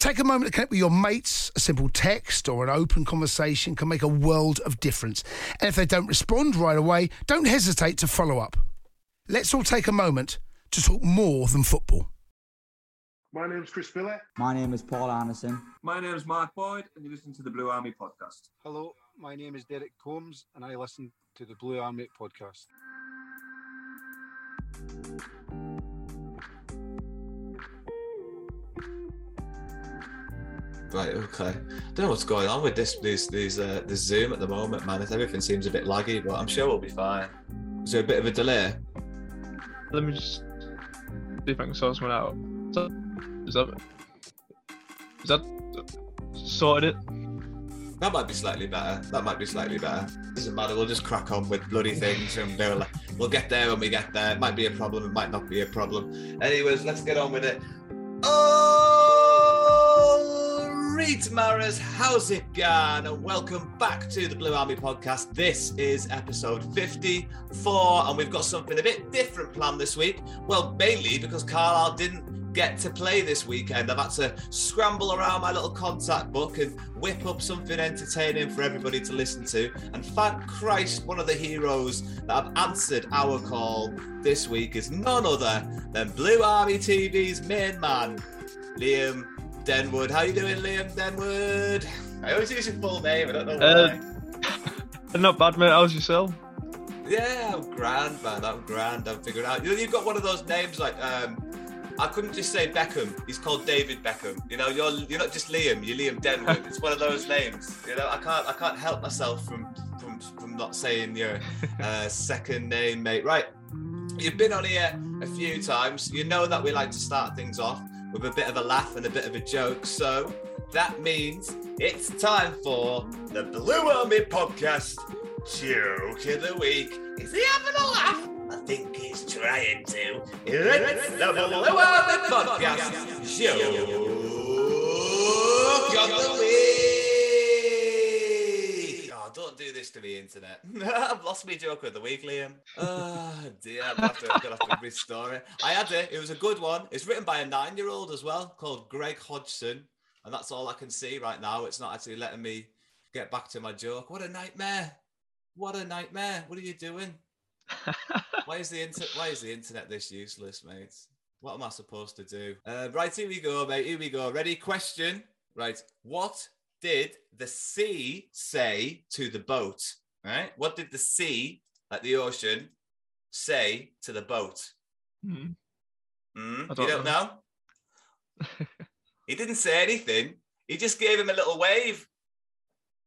Take a moment to connect with your mates. A simple text or an open conversation can make a world of difference. And if they don't respond right away, don't hesitate to follow up. Let's all take a moment to talk more than football. My name is Chris Phillip. My name is Paul Anderson. My name is Mark Boyd, and you listen to the Blue Army podcast. Hello, my name is Derek Combs, and I listen to the Blue Army podcast. Right, okay. I Don't know what's going on with this this these uh, this Zoom at the moment, man. Everything seems a bit laggy, but I'm sure we'll be fine. Is there a bit of a delay? Let me just see if I can sort someone out. Is that is that sorted it? That might be slightly better. That might be slightly better. Doesn't matter. We'll just crack on with bloody things, and we'll we'll get there when we get there. It might be a problem. It might not be a problem. Anyways, let's get on with it. Oh, Reed Maras, how's it going? And welcome back to the Blue Army podcast. This is episode 54, and we've got something a bit different planned this week. Well, mainly because Carlisle didn't get to play this weekend. I've had to scramble around my little contact book and whip up something entertaining for everybody to listen to. And thank Christ, one of the heroes that have answered our call this week is none other than Blue Army TV's main man, Liam Denwood. How you doing, Liam Denwood? I always use your full name. I don't know why. Uh, not bad, mate. How's yourself? Yeah, I'm grand, man. I'm grand. I'm figuring out. You know, you've got one of those names like um, I couldn't just say Beckham. He's called David Beckham. You know, you're you're not just Liam. You're Liam Denwood. It's one of those names. You know, I can't I can't help myself from from from not saying your uh, second name, mate. Right. You've been on here a few times. You know that we like to start things off with a bit of a laugh and a bit of a joke. So that means it's time for the Blue Army Podcast Joke of the Week. Is he having a laugh? I think he's trying to. It's the Blue Army Podcast Joke of the Week. Oh, don't do this to me, internet. I've lost my joke of the week, Liam. Oh dear, I'm have to, I'm gonna have to restore it. I had it. It was a good one. It's written by a nine-year-old as well, called Greg Hodgson, and that's all I can see right now. It's not actually letting me get back to my joke. What a nightmare! What a nightmare! What are you doing? why is the inter- Why is the internet this useless, mate? What am I supposed to do? Uh, right, here we go, mate. Here we go. Ready? Question. Right. What did the sea say to the boat? Right. What did the sea, like the ocean, say to the boat? Hmm. Hmm? I you don't don't know? he didn't say anything. He just gave him a little wave.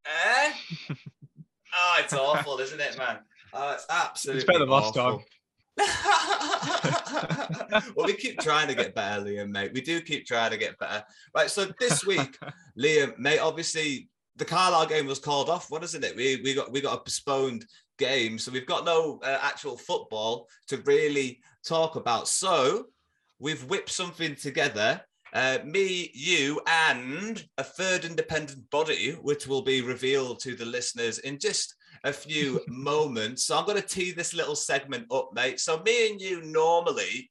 Eh? oh, it's awful, isn't it, man? Oh, it's absolutely It's better than last time. well, we keep trying to get better, Liam, mate. We do keep trying to get better. Right. So this week, Liam, mate, obviously the Carlisle game was called off. What isn't it? We we got we got a postponed game, so we've got no uh, actual football to really talk about. So we've whipped something together. Uh, me, you, and a third independent body, which will be revealed to the listeners in just a few moments. So I'm going to tee this little segment up, mate. So me and you normally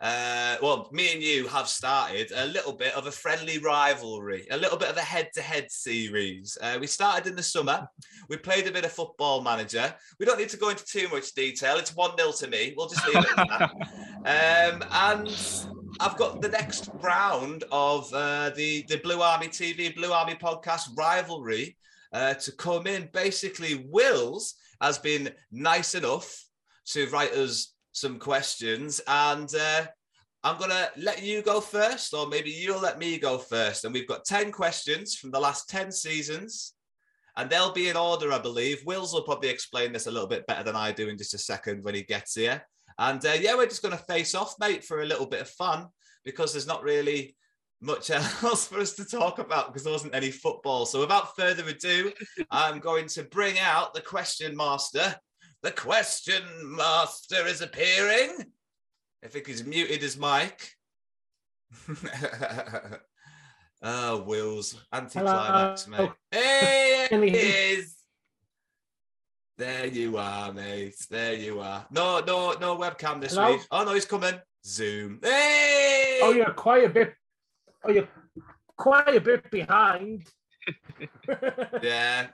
uh, well, me and you have started a little bit of a friendly rivalry, a little bit of a head-to-head series. Uh, we started in the summer. We played a bit of football manager. We don't need to go into too much detail. It's one 0 to me. We'll just leave it at that. Um, and I've got the next round of uh, the the Blue Army TV, Blue Army podcast rivalry uh, to come in. Basically, Wills has been nice enough to write us some questions, and uh, I'm gonna let you go first, or maybe you'll let me go first. And we've got ten questions from the last ten seasons. And they'll be in order, I believe. Wills will probably explain this a little bit better than I do in just a second when he gets here. And uh, yeah, we're just going to face off, mate, for a little bit of fun because there's not really much else for us to talk about because there wasn't any football. So without further ado, I'm going to bring out the question master. The question master is appearing. I think he's muted his mic. oh, Wills, anticlimax, Hello. mate. Hey, Can it we hear- is. There you are, mate. There you are. No, no, no webcam this Hello? week. Oh no, he's coming. Zoom. Hey! Oh, you're quite a bit. Oh, you're quite a bit behind. Yeah.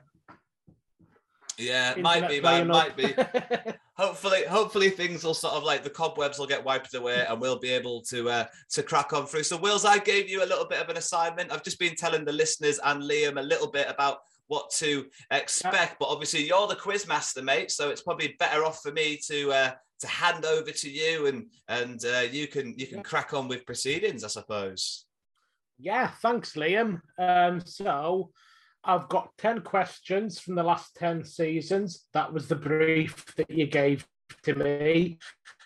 Yeah, might be, man. Might be. Hopefully, hopefully things will sort of like the cobwebs will get wiped away, and we'll be able to uh, to crack on through. So, Wills, I gave you a little bit of an assignment. I've just been telling the listeners and Liam a little bit about what to expect, but obviously you're the quiz master, mate. So it's probably better off for me to uh, to hand over to you, and and uh, you can you can crack on with proceedings, I suppose. Yeah, thanks, Liam. Um, so I've got 10 questions from the last 10 seasons. That was the brief that you gave to me.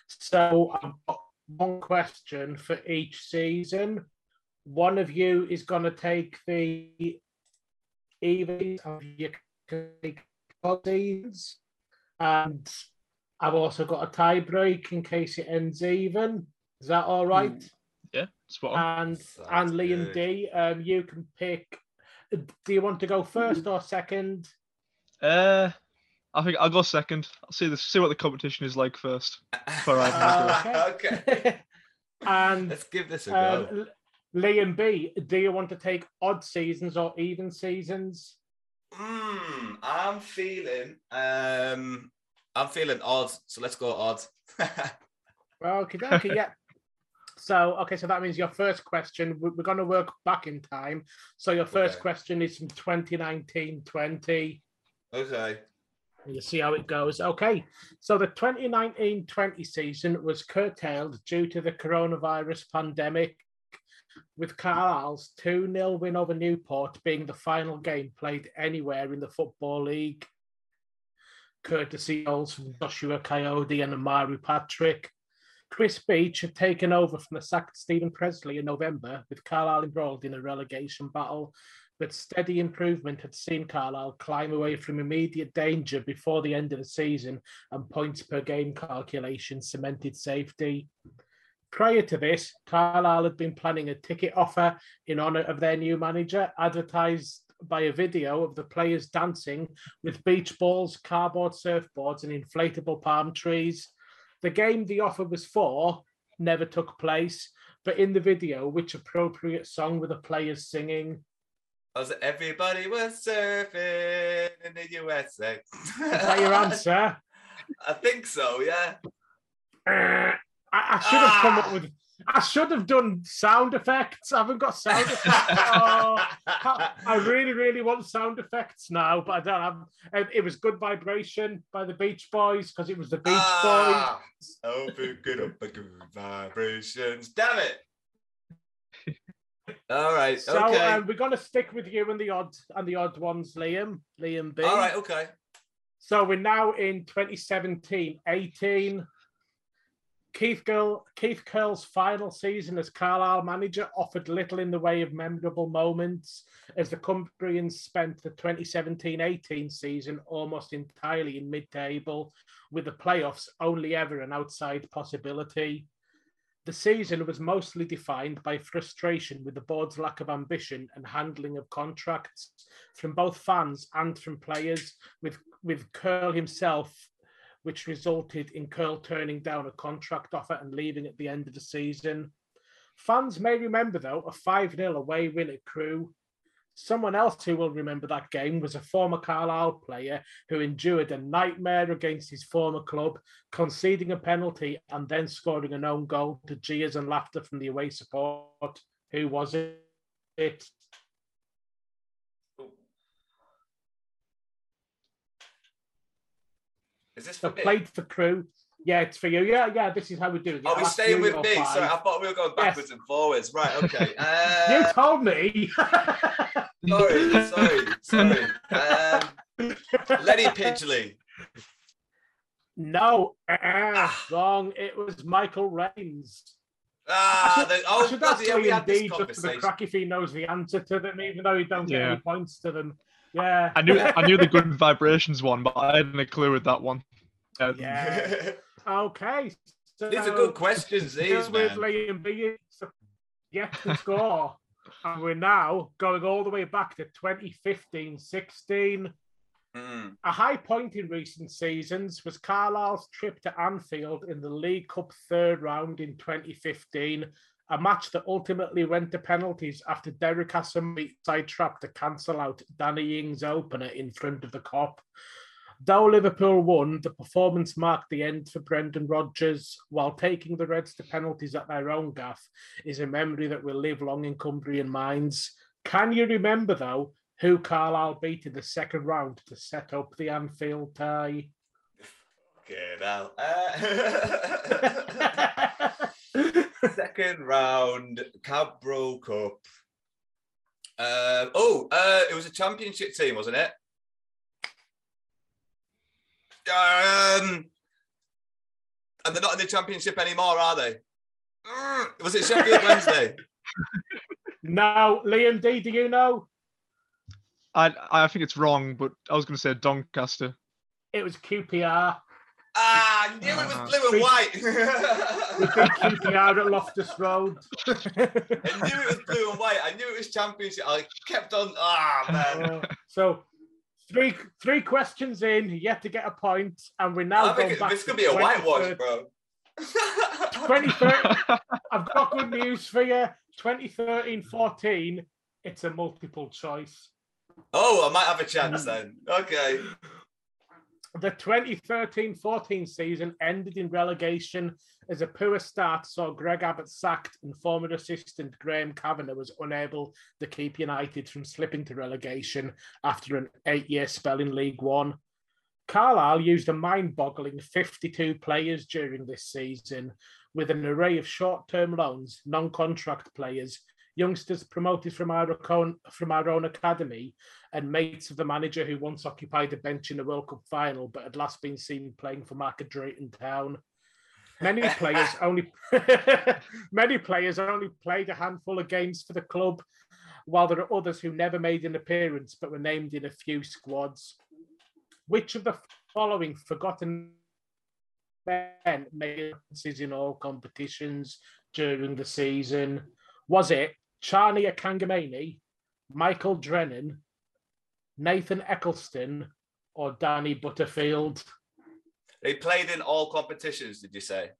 So I've got one question for each season. One of you is going to take the Evies of your seasons. And I've also got a tie break in case it ends even. Is that all right? Yeah, spot on. and and Liam D, um, you can pick. Do you want to go first or second? Uh, I think I'll go second. I'll see this, see what the competition is like first. Before I Uh, okay. And Let's give this a um, go. Liam B, do you want to take odd seasons or even seasons? Hmm, I'm feeling um I'm feeling odd, so let's go odd. well, Okay, okay, yeah. So, okay, so that means your first question, we- we're going to work back in time. So, your first Okay. question is from 2019 20. okay. You see how it goes. Okay, so the 2019 20 season was curtailed due to the coronavirus pandemic, with Carlisle's 2 0 win over Newport being the final game played anywhere in the Football League. Courtesy goals from Joshua Kayode and Omari Patrick. Chris Beech had taken over from the sacked Steven Pressley in November, with Carlisle embroiled in a relegation battle but steady improvement had seen Carlisle climb away from immediate danger before the end of the season, and points per game calculation cemented safety. Prior to this, Carlisle had been planning a ticket offer in honour of their new manager, advertised by a video of the players dancing with beach balls, cardboard surfboards, and inflatable palm trees. The game the offer was for never took place, but in the video, which appropriate song were the players singing? Was everybody was surfing in the USA. Is that your answer? I think so, yeah. I, I should have come up ah. with. I should have done sound effects. I haven't got sound effects. Oh, I really, really want sound effects now, but I don't have. It was "Good Vibration" by the Beach Boys because it was the Beach Ah, open good up good vibrations. Damn it. All right. So okay. um, we're gonna stick with you and the odd and the odd ones, Liam. Liam B. All right. Okay. So we're now in 2017 18. Keith, Girl, Keith Curle's final season as Carlisle manager offered little in the way of memorable moments as the Cumbrians spent the 2017 18 season almost entirely in mid table, with the playoffs only ever an outside possibility. The season was mostly defined by frustration with the board's lack of ambition and handling of contracts from both fans and from players, with, with Curle himself which resulted in Curle turning down a contract offer and leaving at the end of the season. Fans may remember, though, a 5 0 away win at Crewe. Someone else who will remember that game was a former Carlisle player who endured a nightmare against his former club, conceding a penalty and then scoring an own goal to jeers and laughter from the away support. Who was it? Is this So for me? played for Crewe. Yeah, it's for you. Yeah, yeah. This is how we do it. Are we I'll staying with me? five. Sorry, I thought we were going backwards and forwards. Right, okay. you Uh, told me. sorry, sorry, sorry. Um, Lenny Pidgeley. no, uh, wrong. It was Michael Raynes. Ah, I should, the, oh, I should bloody ask hell, we had this just for the conversation. crack if he knows the answer to them, even though he don't get any points to them. Yeah. I knew I knew the good vibrations one, but I hadn't a clue with that one. Uh, Yeah. okay. So These are good questions, these, still with man. Liam B. So yet to score. and we're now going all the way back to 2015-16. Mm. A high point in recent seasons was Carlisle's trip to Anfield in the League Cup third round in 2015, a match that ultimately went to penalties after Derek Hassan sidetracked to cancel out Danny Ings' opener in front of the Kop. Though Liverpool won, the performance marked the end for Brendan Rodgers, while taking the Reds to penalties at their own gaff is a memory that will live long in Cumbrian minds. Can you remember, though, who Carlisle beat in the second round to set up the Anfield tie? Okay, now. Uh, second round, Carabao Cup. Uh, oh, uh, it was a championship team, wasn't it? Um, and they're not in the championship anymore, are they? Mm, Was it Sheffield Wednesday? No, Liam D, do you know? I I think it's wrong, but I was going to say Doncaster. It was QPR. Ah, I knew it was blue and white. We beat QPR at Loftus Road. I knew it was blue and white. I knew it was championship. I kept on. Ah, man. Uh, so three three questions in, yet to get a point, and we're now I think going it- back. this to could be a whitewash, bro. 2013 I've got good news for you. 2013-14, it's a multiple choice. Oh, I might have a chance then. Okay. The 2013-14 season ended in relegation as a poor start saw Greg Abbott sacked and former assistant Graham Kavanagh was unable to keep United from slipping to relegation after an eight-year spell in League One. Carlisle used a mind-boggling 52 players during this season with an array of short-term loans, non-contract players, youngsters promoted from our own, from our own academy, and mates of the manager who once occupied a bench in the World Cup final but had last been seen playing for Market Drayton Town. Many players only many players only played a handful of games for the club, while there are others who never made an appearance but were named in a few squads. Which of the following forgotten men made appearances in all competitions during the season? Was it Charlie Akangameni, Michael Drennan, Nathan Eccleston, or Danny Butterfield? They played in all competitions, did you say?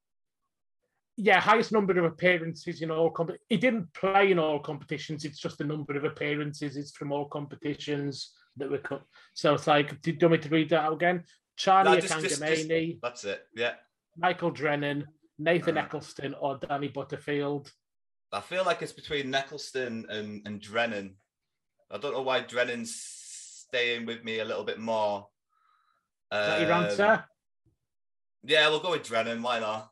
Yeah, highest number of appearances in all comp. He didn't play in all competitions. It's just the number of appearances. It's from all competitions that were cut. So it's like, did you want me to read that out again? Charlie No, just- just- just- That's it. Yeah. Michael Drennan, Nathan Uh. Eccleston, or Danny Butterfield. I feel like it's between Neckleston and, and Drennan. I don't know why Drennan's staying with me a little bit more. Is that your Um, answer? Yeah, we'll go with Drennan. Why not?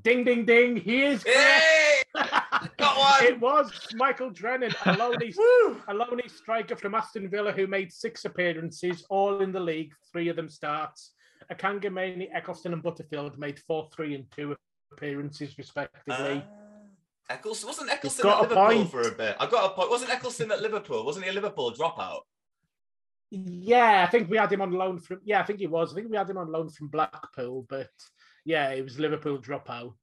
Ding, ding, ding. He is Hey! Got one. It was Michael Drennan, a lonely, a lonely striker from Aston Villa who made six appearances, all in the league, three of them starts. Akanga, Akangamani, Eccleston, and Butterfield made four, three, and two appearances, respectively. Eccleston wasn't Eccleston at Liverpool point. for a bit. I got a point. Wasn't Eccleston at Liverpool? Wasn't he a Liverpool dropout? yeah, I think we had him on loan from. Yeah, I think he was. I think we had him on loan from Blackpool, but yeah, it was Liverpool dropout.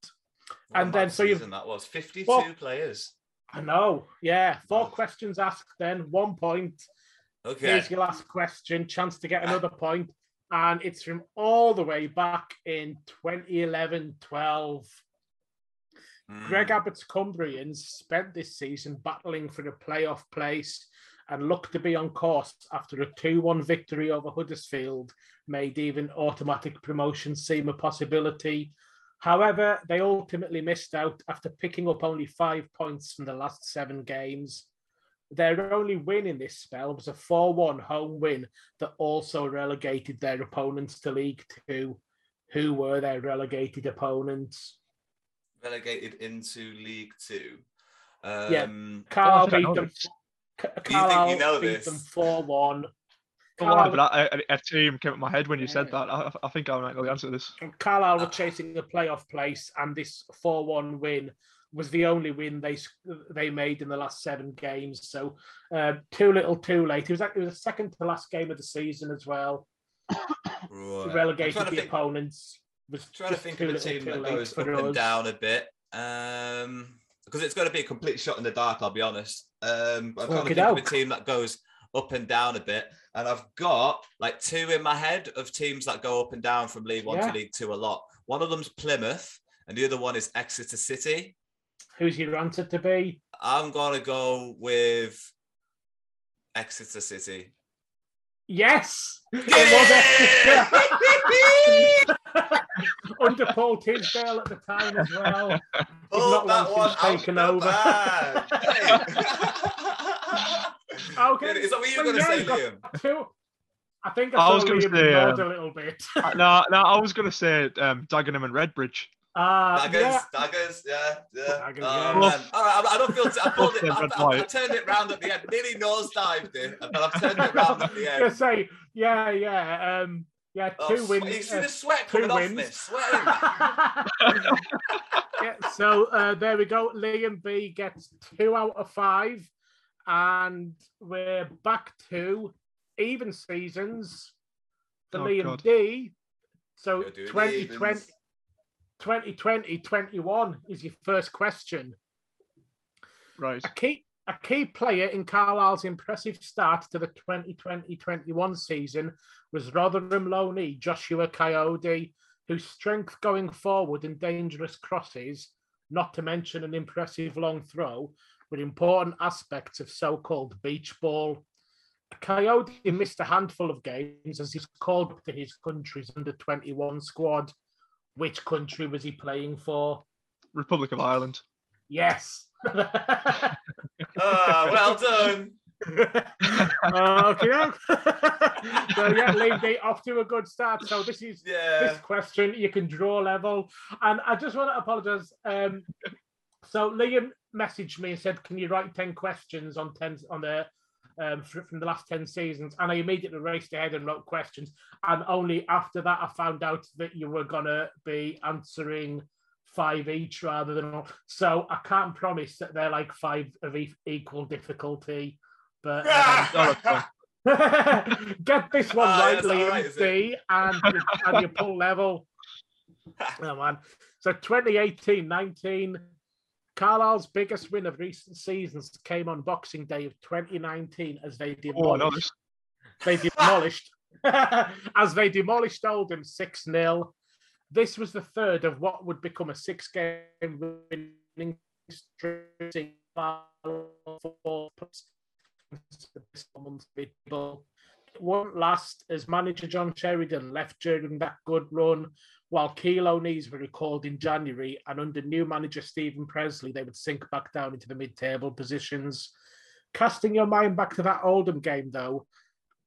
What and then so you that was 52 Well- players. I know. Yeah, four questions asked, then one point. Okay. Here's your last question. Chance to get ah. another and it's from all the way back in 2011 12. Greg Hmm. Abbott's Cumbrians spent this season battling for a playoff place and looked to be on course after a 2 1 victory over Huddersfield made even automatic promotion seem a possibility. However, they ultimately missed out after picking up only five points from the last seven games. Their only win in this spell was a 4 1 home win that also relegated their opponents to League Two. Who were their relegated opponents? Relegated into League Two. Yeah. Um, Carlisle I beat them. this. Ca- you know beat this? them 4 1. Oh, but I, I, a team came up my head when you said that. I, I think I might know the answer to this. Carlisle were chasing a playoff place, and this 4 1 win was the only win they they made in the last seven games. So, uh, too little, too late. It was, like- it was the second to last game of the season as well. right. Relegated the to think, opponents. Was trying to think of a team that goes up and down a bit. Um, because it's going to be a complete shot in the dark. I'll be honest. Um, I'm trying to think of a team that goes up and down a bit, and I've got like two in my head of teams that go up and down from League One Yeah. to League Two a lot. One of them's Plymouth, and the other one is Exeter City. Who's your answer to be? I'm gonna go with Exeter City. Yes, it was Exeter. Under Paul Tisdale at the time as well. Oh, not that long one since out taken the over. bag. okay, Is that what you so were gonna yeah, say, Liam? two. I think I, I was gonna Liam say, nod um, a little bit. no, no, I was gonna say um, Dagenham and Redbridge. Uh, Daggers, yeah, daggers, yeah, yeah. Daggers, oh, yeah. man. All right, I, I don't feel. T- I, pulled it, I, red, I, I turned it round at the end. Nearly nosedived it, but I've turned it round at the yeah, end. say, yeah, yeah, um, yeah, Oh, two sweat- wins. You see uh, the sweat two coming off wins. me, sweating. yeah, so uh, there we go. Liam B gets two out of five, and we're back to even seasons for Oh, Liam God. D. So You're doing the 2020, evens. 2020 21 is your first question. Right. A key, a key player in Carlisle's impressive start to the 2020-21 season was Rotherham loanee Joshua Kayode, whose strength going forward and dangerous crosses, not to mention an impressive long throw, were important aspects of so-called beach ball. Kayode missed a handful of games as he's called to his country's under 21 squad. Which country was he playing for? Republic of Ireland. Yes. Ah, well done. okay. so yeah, Liam D off to a good start. So this is Yeah. this question you can draw level, and I just want to apologise. Um, so Liam messaged me and said, "Can you write ten questions on ten on the um, fr- from the last ten seasons?" And I immediately raced ahead and wrote questions. And only after that, I found out that you were gonna be answering five each rather than all. So I can't promise that they're like five of e- equal difficulty, but. um, Oh, that's fine. Get this one Ah, right, that's all Liam right. D, and, you- and you pull level. Oh, man. So 2018 19, Carlisle's biggest win of recent seasons came on Boxing Day of 2019 as they Oh, I know demolished, this. they demolished as they demolished Oldham 6 0. This was the third of what would become a six game winning streak. It won't last as manager John Sheridan left during that good run, while Kilo knees were recalled in January, and under new manager Steven Pressley, they would sink back down into the mid table positions. Casting your mind back to that Oldham game, though,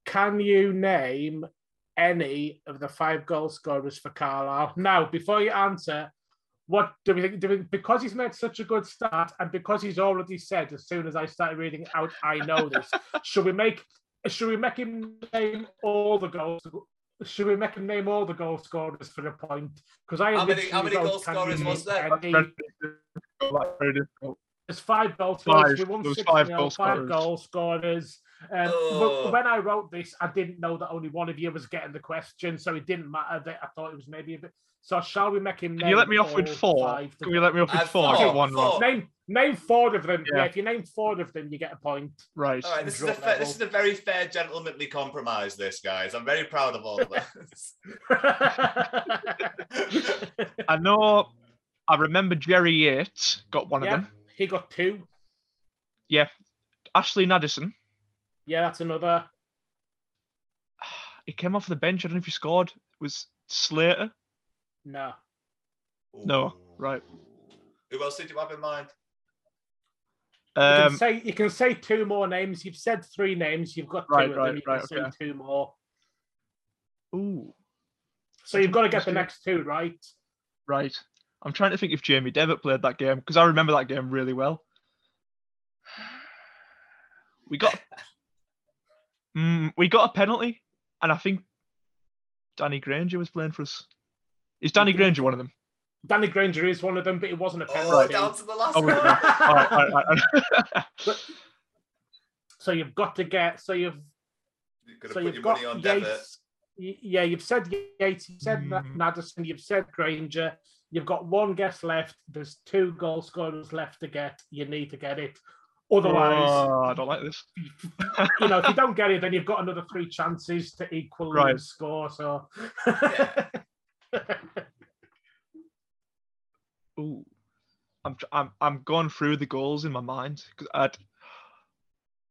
can you name any of the five goal scorers for Carlisle? Now, before you answer, what do we think? Do we, because he's made such a good start, and because he's already said as soon as I started reading out, I know this. should we make? Should we make him name all the goals? Should we make him name all the goal scorers for a point? Because I How many- how many goal scorers was there?" any?" Very difficult. There's five goal Five. scorers. We won 6 five nil, goal five scorers. goal scorers. Um, Oh. But when I wrote this, I didn't know that only one of you was getting the question, so it didn't matter. That I thought it was maybe a bit. So shall we make him? Can you let me off with four? five Can you let me off with Uh, four? I four, get one four. wrong. Name name four of them. Yeah. Yeah. if you name four of them, you get a point. Right. All right, this is a fa- this is a very fair gentlemanly compromise. This guys, I'm very proud of all of this. I know. I remember Jerry Yates got one yeah, of them. he got two. Yeah. Ashley Nadesan. Yeah, that's another. He came off the bench. I don't know if he scored. It was Slater. No. No. Right. Who else did you have in mind? You Um, can say you can say two more names. You've said three names. You've got two Right, of right, them. You right, can say okay. two more. ooh. So you've got to get the next two right. Right. I'm trying to think if Jamie Devitt played that game because I remember that game really well. We got mm, we got a penalty, and I think Danny Grainger was playing for us. Is Danny Grainger one of them? Danny Grainger is one of them, but it wasn't a Oh, penalty. down to the last Oh, one. was it not? All right, all right, all right. So you've got to get. So you've You're gonna so put you've your got money on Yates. Yeah, you've said Yates. You've said Na- Mm. Nadesan. You've said Grainger. You've got one guess left. There's two goal scorers left to get. You need to get it. Otherwise, Oh, I don't like this. you know, if you don't get it, then you've got another three chances to equal Right. the score. So Ooh, I'm I'm I'm going through the goals in my mind because I'd.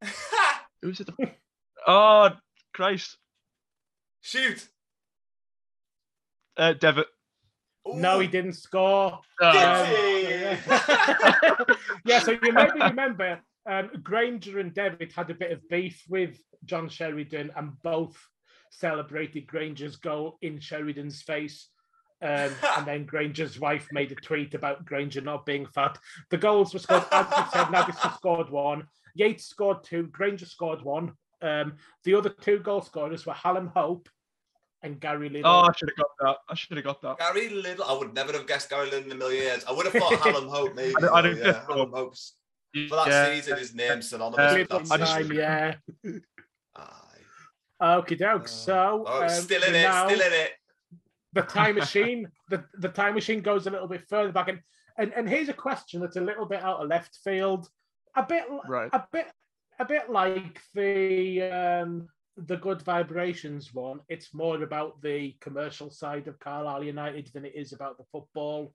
Who's it? the- Oh Christ! Shoot. Uh, Devitt. no, he didn't score. Ah. Um, yeah, so you maybe remember um, Grainger and Devitt had a bit of beef with John Sheridan, and both celebrated Grainger's goal in Sheridan's face. Um, and then Grainger's wife made a tweet about Grainger not being fat. The goals were scored, as you said, Nadesan scored one, Yates scored two, Grainger scored one. Um, the other two goal scorers were Hallam Hope and Gary Liddle. Oh, I should have got that. I should have got that. Gary Liddle. I would never have guessed Gary Liddle in a million years. I would have thought Hallam Hope maybe. I'd- I'd though, have yeah, guessed Hallam so. Hope's for that Yeah. season. His name's synonymous Uh, with that Little I just- season. time, yeah. Aye. Okay, doke. So Oh, um, still in we're it. now- Still in it. the time machine the, the time machine goes a little bit further back and, and and here's a question that's a little bit out of left field a bit Right. a bit a bit like the um the good vibrations one it's more about the commercial side of carlisle united than it is about the football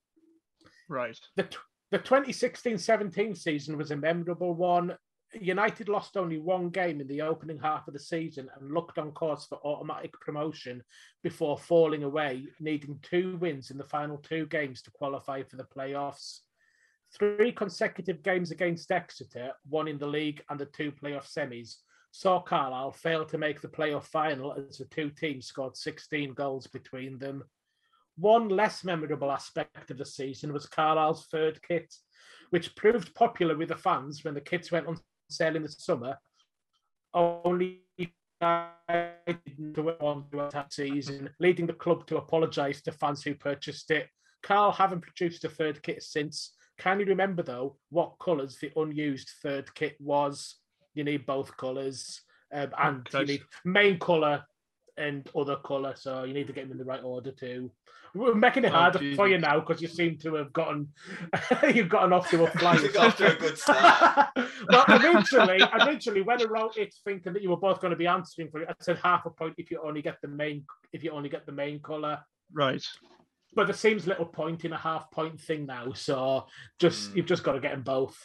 Right. the tw- the 2016-17 season was a memorable one. United lost only one game in the opening half of the season and looked on course for automatic promotion before falling away, needing two wins in the final two games to qualify for the playoffs. Three consecutive games against Exeter, one in the league and the two playoff semis, saw Carlisle fail to make the playoff final as the two teams scored 16 goals between them. One less memorable aspect of the season was Carlisle's third kit, which proved popular with the fans when the kits went on sale in the summer. Only to one that season, leading the club to apologise to fans who purchased it. Carl haven't produced a third kit since. Can you remember though what colours the unused third kit was? You need both colours, um, and you need main colour and other colour, so you need to get them in the right order too. We're making it Oh, harder for you now because you seem to have gotten you've gotten off to a flight. You got off to a good start. well, originally, originally when I wrote it, thinking that you were both going to be answering for it, I said half a point if you only get the main if you only get the main color. Right. But there seems little point in a half point thing now, so just you've just got to get them both.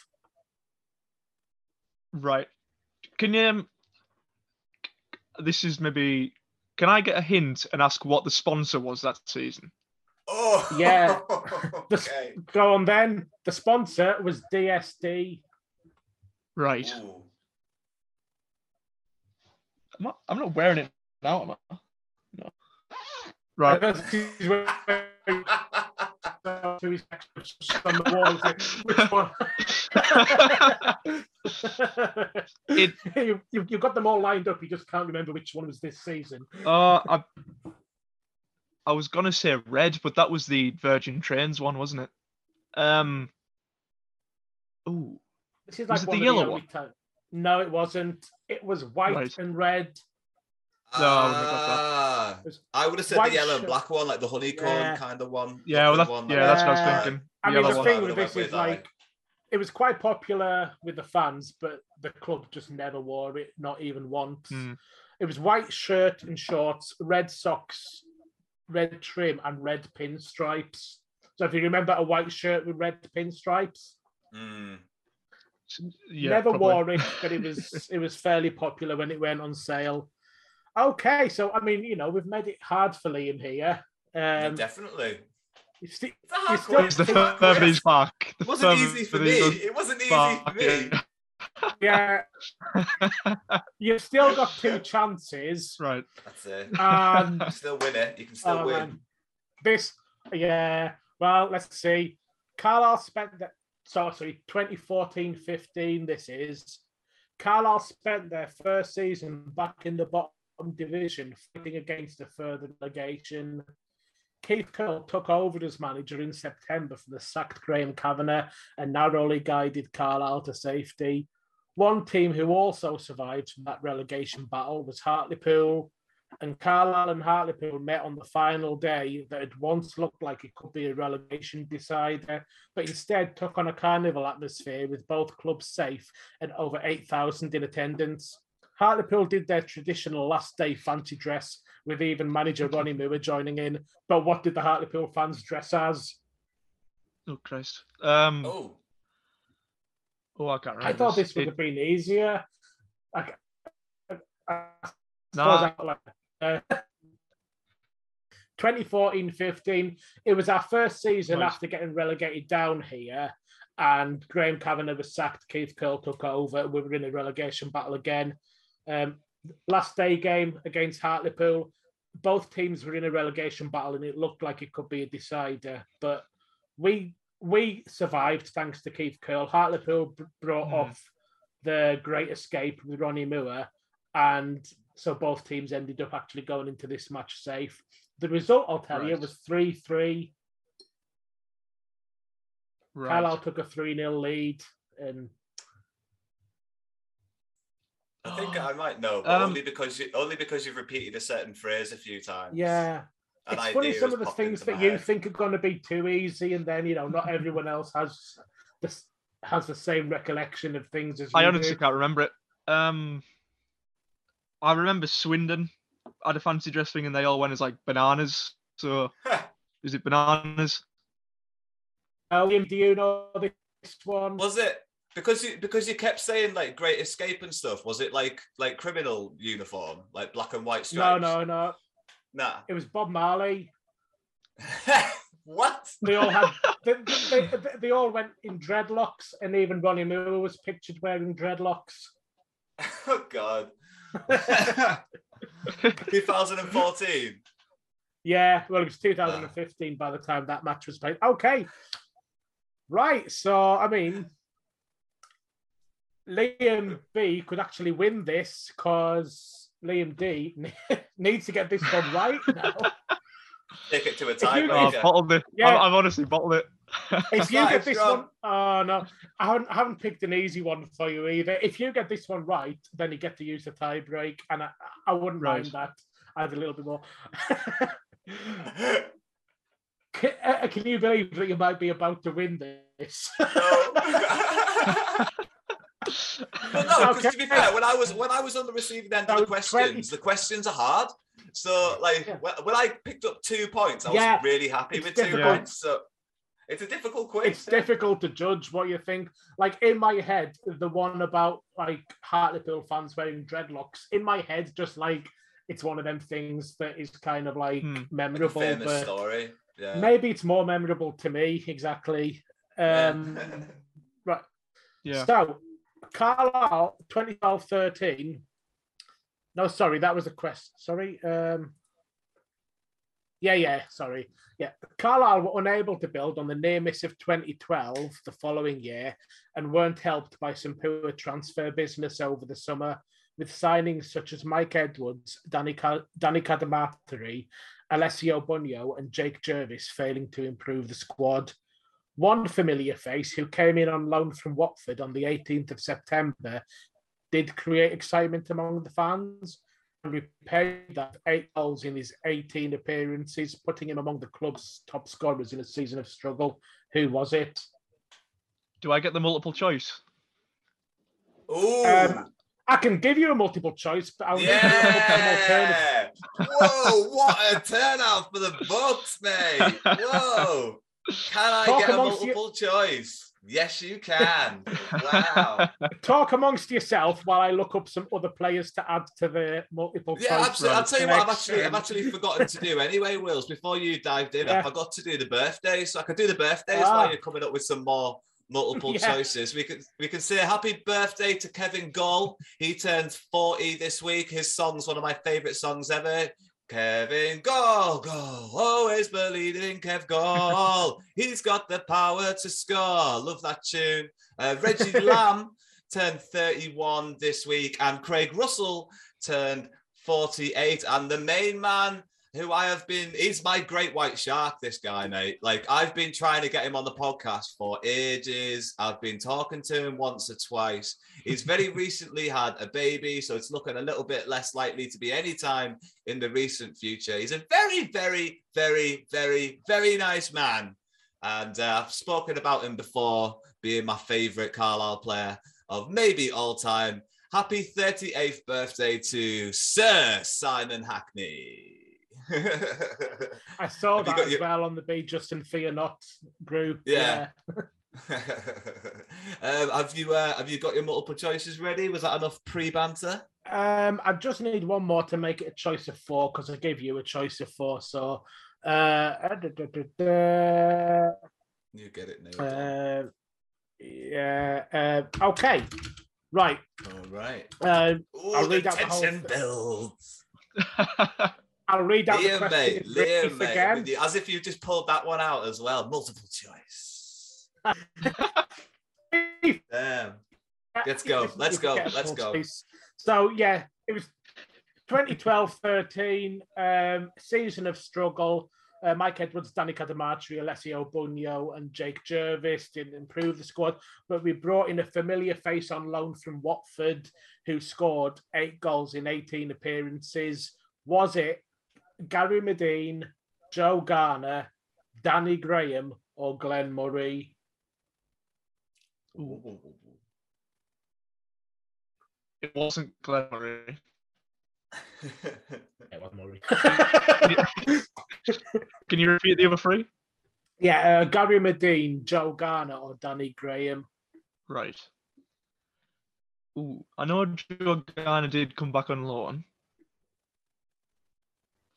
Right. Can you? Um, this is maybe. Can I get a hint and ask what the sponsor was that season? Oh, Yeah. The okay. Go on then. The sponsor was DSD. Right. Ooh. I'm not. I'm not wearing it now. Am I? No. Right. To his on the wall, which one? It- you, you, you've got them all lined up. You just can't remember which one was this season. Uh, I. I was gonna say red, but that was the Virgin Trains one, wasn't it? Um. Ooh. This is Was like it the yellow only ti- No, it wasn't. It was white Right. and red. No, I wouldn't have Ah, was I would have said white the yellow and black one, like the honeycomb Yeah. kind of one. Yeah, well, chocolate that's, one, yeah, that's what I was thinking. I mean, the one. thing I with would've this is with, like, it was quite popular with the fans, but the club just never wore it, not even once. Hmm. It was white shirt and shorts, red socks, red trim, and red pinstripes. So if you remember a white shirt with red pinstripes, Mm. Yeah, never probably. wore it, but it was it was fairly popular when it went on sale. Okay, so I mean, you know, we've made it hard for Liam here. Yeah, Um, definitely. you sti- It's a hard you still. It's the think- Hard third quiz. he's back. It wasn't third easy for me. he's It wasn't easy for me. yeah, you've still got two chances. Right. That's it. And You still win it. You can still Oh, win. man. This, yeah. Well, let's see. Carlisle spent the so sorry, 2014-15. This is Carlisle spent their first season back in the bottom division, fighting against a further relegation. Keith Curle took over as manager in September from the sacked Graham Kavanagh and narrowly guided Carlisle to safety. One team who also survived from that relegation battle was Hartlepool, and Carlisle and Hartlepool met on the final day that had once looked like it could be a relegation decider, but instead took on a carnival atmosphere with both clubs safe and over 8,000 in attendance. Hartlepool did their traditional last day fancy dress with even manager Ronnie Moore joining in. But what did the Hartlepool fans dress as? Oh Christ. Um. Oh, Oh, I can't remember. I thought this would It- have been easier. Like, I, I Nah. I- uh, 2014-15, it was our first season Right. after getting relegated down here, and Graham Kavanagh was sacked. Keith Curle took over. We were in a relegation battle again. Um, last day game against Hartlepool, both teams were in a relegation battle, and it looked like it could be a decider. But we we survived thanks to Keith Curle. Hartlepool br- brought Hmm. off the Great Escape with Ronnie Moore, and so both teams ended up actually going into this match safe. The result, I'll tell you, was 3 3. Right. Carlisle took a 3 0 lead. And I think I might know, but Um, only because you only because you've repeated a certain phrase a few times. yeah, An it's funny some of the things that you head. think are going to be too easy, and then, you know, not everyone else has this has the same recollection of things as you I honestly do. can't remember it. Um, I remember Swindon had a fancy dress thing, and they all went as like bananas. So is it bananas? Uh, Liam, do you know this one? Was it because you because you kept saying like Great Escape and stuff? Was it like like criminal uniform, like black and white stripes? no, no, no. Nah. It was Bob Marley. what? They all had. they, they, they, they all went in dreadlocks, and even Ronnie Moore was pictured wearing dreadlocks. Oh God. 2014. Yeah, well, it was 2015 by the time that match was played. Okay, right. So, I mean, Liam B could actually win this because Liam D needs to get this one right now. Take it to a you- Oh. I've bottled it. Yeah. I've, I've honestly bottled it. If you get this strong. one, oh no, I haven't, I haven't picked an easy one for you either. If you get this one right, then you get to use the tie break, and I, I wouldn't mind that. I had a little bit more. can, uh, can you believe that you might be about to win this? But no, because to be fair, when I was when I was on the receiving end of the questions, 20 the questions are hard. So like Yeah. when, when I picked up two points, I was really happy it's with two points. So it's a difficult quiz. it's difficult to judge what you think. Like in my head, the one about like Hartlepool fans wearing dreadlocks, in my head, just like it's one of them things that is kind of like Hmm. Like a memorable. famous but story. Yeah. maybe it's more memorable to me, exactly. Um, right. Yeah. So, Carlisle 2012 13. No, sorry, that was a quest. Sorry. Um, yeah, yeah, sorry. Yeah. Carlisle were unable to build on the near miss of 2012 the following year and weren't helped by some poor transfer business over the summer, with signings such as Mike Edwards, Danny, Ca- Danny Alessio Bunyo, and Jake Jervis failing to improve the squad. One familiar face who came in on loan from Watford on the 18th of September did create excitement among the fans and repaid that eight goals in his 18 appearances, putting him among the club's top scorers in a season of struggle. Who was it? Do I get the multiple choice? Ooh. Um, I can give you a multiple choice, but I'll need you to look up. Yeah. Whoa, what a turnout for the Bucks, mate. Whoa. Can I Talk get a multiple choice? Yes, you can. Wow. Talk amongst yourself while I look up some other players to add to the multiple Yeah, choice. absolutely. I'll tell you what, I've actually, I've actually forgotten to do anyway, Wills. Before you dived in, I Yeah. forgot to do the birthdays. So I could do the birthdays Ah. while you're coming up with some more multiple Yeah. choices. We can we can say happy birthday to Kevin Gall. He turns 40 this week. His song's one of my favorite songs ever. Kevin Gall, Gall, always believe in Kev Gall. He's got the power to score. Love that tune. Uh, Reggie Lambe turned 31 this week, and Craig Russell turned 48. And the main man who I have been, he's my great white shark, this guy, mate. Like, I've been trying to get him on the podcast for ages. I've been talking to him once or twice. He's very recently had a baby, so it's looking a little bit less likely to be any time in the recent future. He's a very, very, very, very, very nice man. And uh, I've spoken about him before being my favorite Carlisle player of maybe all time. Happy 38th birthday to Sir Simon Hackney. I saw Have that as your- well on the Be Just and Fear Not group. Yeah. um, have you uh, have you got your multiple choices ready? Was that enough pre-banter? Um, I just need one more to make it a choice of four because I gave you a choice of four. So, uh, da, da, da, da, You get it now. uh, yeah. Uh, okay. Right. All right. Uh, Ooh, I'll the read out the whole tension builds. I'll read out the question mate. Liam, mate. again. you- As if you just pulled that one out as well. Multiple choice. Damn. Let's go. Let's go. Let's go. So yeah, it was 2012-13 um, season of struggle. Uh, Mike Edwards, Danny Cadamarteri, Alessio Bunyo, and Jake Jervis didn't improve the squad, but we brought in a familiar face on loan from Watford who scored eight goals in 18 appearances. Was it Gary Madine, Joe Garner, Danny Graham, or Glenn Murray? It wasn't Glenn Murray. It was Murray. Can you repeat the other three? yeah, uh, Gary Madine, Joe Garner, or Danny Graham. Right. Ooh, I know Joe Garner did come back on loan,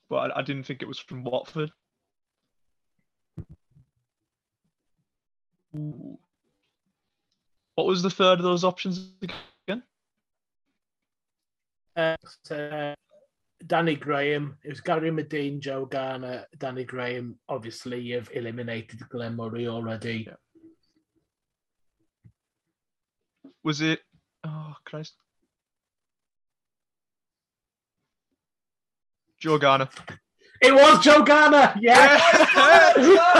but I, I didn't think it was from Watford. Ooh. What was the third of those options again? Uh, so, Danny Graham. It was Gary Madine, Joe Garner, Danny Graham. Obviously, you've eliminated Glenn Murray already. Was it? Oh Christ! Joe Garner. It was Joe Garner. Yeah.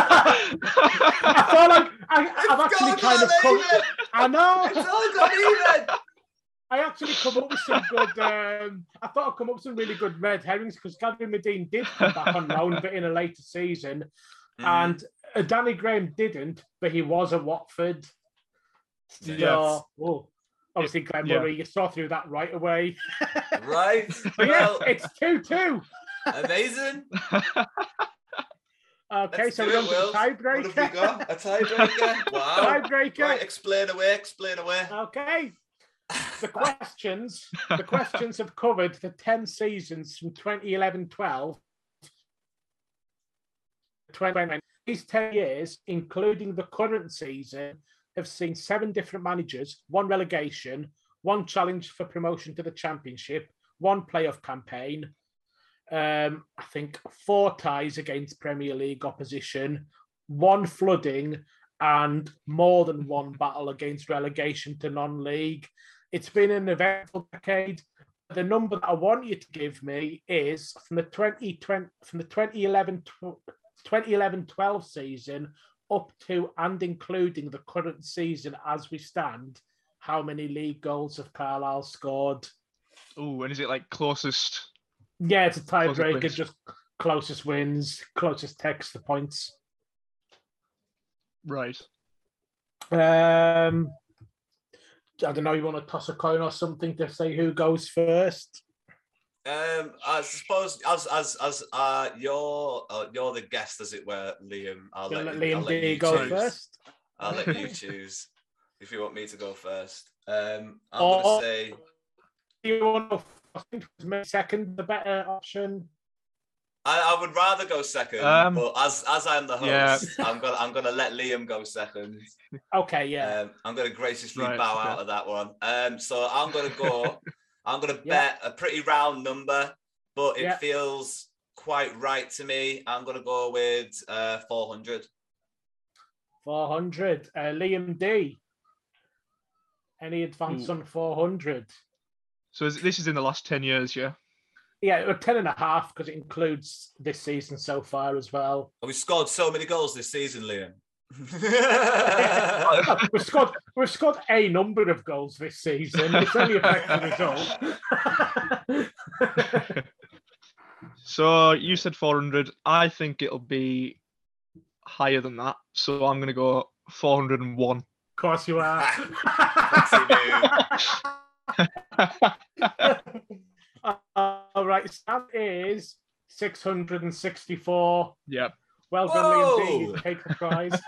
I thought I, I, I've actually kind of come. even. I know. It's all gone even. I actually come up with some good. Um, I thought I'd come up with some really good red herrings because Gary Madine did come back on loan, but in a later season, and uh, Danny Graham didn't, but he was at Watford. So, Yes. oh, obviously, Glenn Yeah. Murray, you saw through that right away. Right. But yeah, Well, it's two-two. amazing. Okay, Let's so we're it, on to the Wills. What have we got? A tiebreaker? Wow. Tiebreaker. Right, explain away, explain away. Okay. The questions, the questions have covered the 10 seasons from 2011-12 2020. These 10 years, including the current season, have seen seven different managers, one relegation, one challenge for promotion to the championship, one playoff campaign, um, I think four ties against Premier League opposition, one flooding, and more than one battle against relegation to non-league. It's been an eventful decade. The number that I want you to give me is from the 2020 from the 2011 2011-12 season. Up to and including the current season as we stand, how many league goals have Carlisle scored? Oh, and is it like closest? Yeah, it's a tiebreaker, just closest wins, closest takes the points. Right. Um, I don't know. You want to toss a coin or something to say who goes first? Um, I suppose as as as uh, you're uh, you're the guest, as it were, Liam. I'll let, let you, Liam I'll let you go choose. first? I'll let you choose if you want me to go first. Um, I'm Or- gonna say Do you want to I think maybe second the better option? I, I would rather go second, Um, but as as I'm the yeah. host, I'm gonna I'm gonna let Liam go second. Okay, yeah. Um, I'm going to graciously Right, bow okay. out of that one. Um, so I'm going to go. I'm going to Yeah. bet a pretty round number, but it Yeah. feels quite right to me. I'm going to go with uh, 400. 400. Uh, Liam D. Any advance Ooh. on 400? So is, this is in the last ten years, yeah. Yeah, uh, 10 and a half because it includes this season so far as well. Oh, we scored so many goals this season, Liam. we've scored we've scored a number of goals this season. It's only affected the result. So you said 400. I think it'll be higher than that. So I'm going to go 401. Of course you are. All right, so that is 664. Yep. Well done, Liam D. Whoa! You take the prize.